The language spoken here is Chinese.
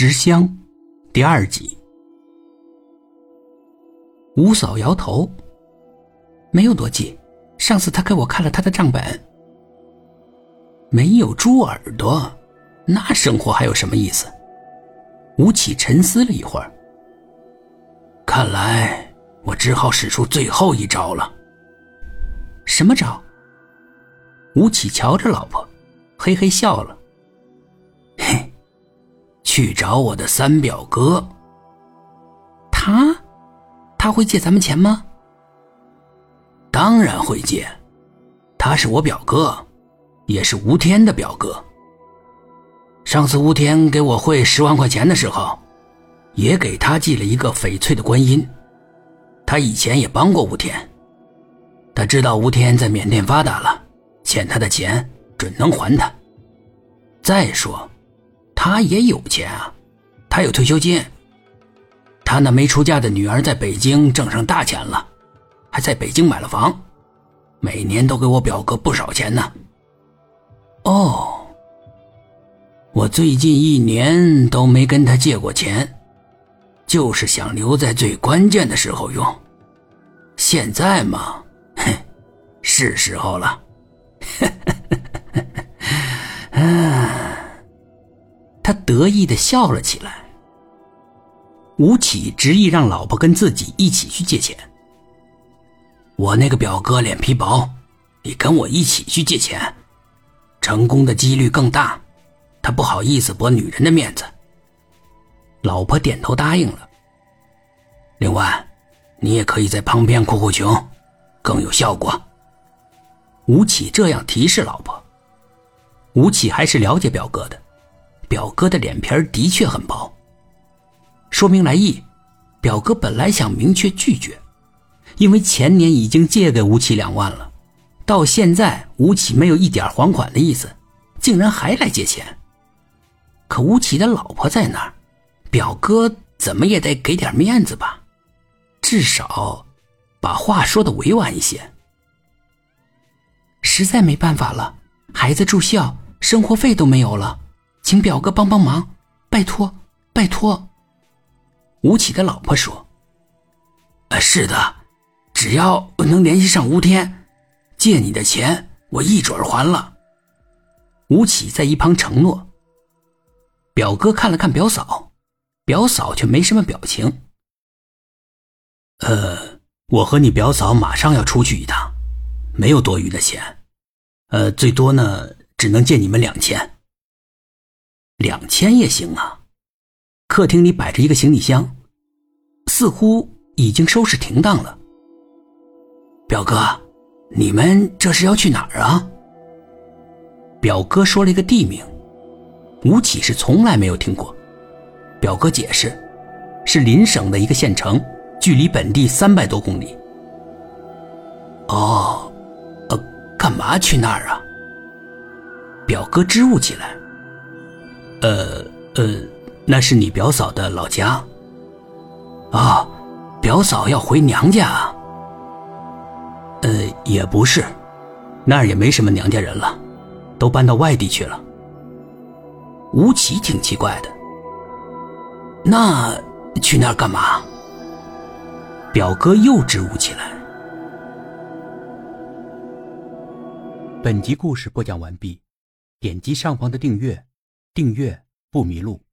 尸香，第二集。吴嫂摇头，没有多记。上次他给我看了他的账本，没有猪耳朵，那生活还有什么意思？吴起沉思了一会儿，看来我只好使出最后一招了。什么招？吴起瞧着老婆，嘿嘿笑了。去找我的三表哥。他，他会借咱们钱吗？当然会借，他是我表哥，也是吴天的表哥。上次吴天给我汇十万块钱的时候，也给他寄了一个翡翠的观音。他以前也帮过吴天，他知道吴天在缅甸发达了，欠他的钱准能还他。再说，他也有钱啊，他有退休金。他那没出嫁的女儿在北京挣上大钱了，还在北京买了房，每年都给我表哥不少钱呢。哦。我最近一年都没跟他借过钱，就是想留在最关键的时候用。现在嘛，哼，是时候了。他得意的笑了起来。吴起执意让老婆跟自己一起去借钱。我那个表哥脸皮薄，你跟我一起去借钱，成功的几率更大。他不好意思驳女人的面子，老婆点头答应了。另外，你也可以在旁边哭哭穷，更有效果。吴起这样提示老婆。吴起还是了解表哥的，表哥的脸皮的确很薄。说明来意，表哥本来想明确拒绝，因为前年已经借给吴起两万了，到现在吴起没有一点还款的意思，竟然还来借钱。可吴起的老婆在那儿，表哥怎么也得给点面子吧，至少把话说的委婉一些。实在没办法了，孩子住校，生活费都没有了，请表哥帮帮忙，拜托，拜托。吴起的老婆说：“是的，只要能联系上吴天，借你的钱我一准还了。”吴起在一旁承诺。表哥看了看表嫂，表嫂却没什么表情。呃，我和你表嫂马上要出去一趟，没有多余的钱，呃，最多呢只能借你们两千。两千也行啊。客厅里摆着一个行李箱，似乎已经收拾停当了。表哥，你们这是要去哪儿啊？表哥说了一个地名。吴起是从来没有听过，表哥解释，是邻省的一个县城，距离本地三百多公里。哦，呃，干嘛去那儿啊？表哥支吾起来。呃呃，那是你表嫂的老家。啊，表嫂要回娘家啊？呃，也不是，那儿也没什么娘家人了，都搬到外地去了。吴奇挺奇怪的，那去那儿干嘛？表哥又支吾起来。本集故事播讲完毕，点击上方的订阅，订阅不迷路。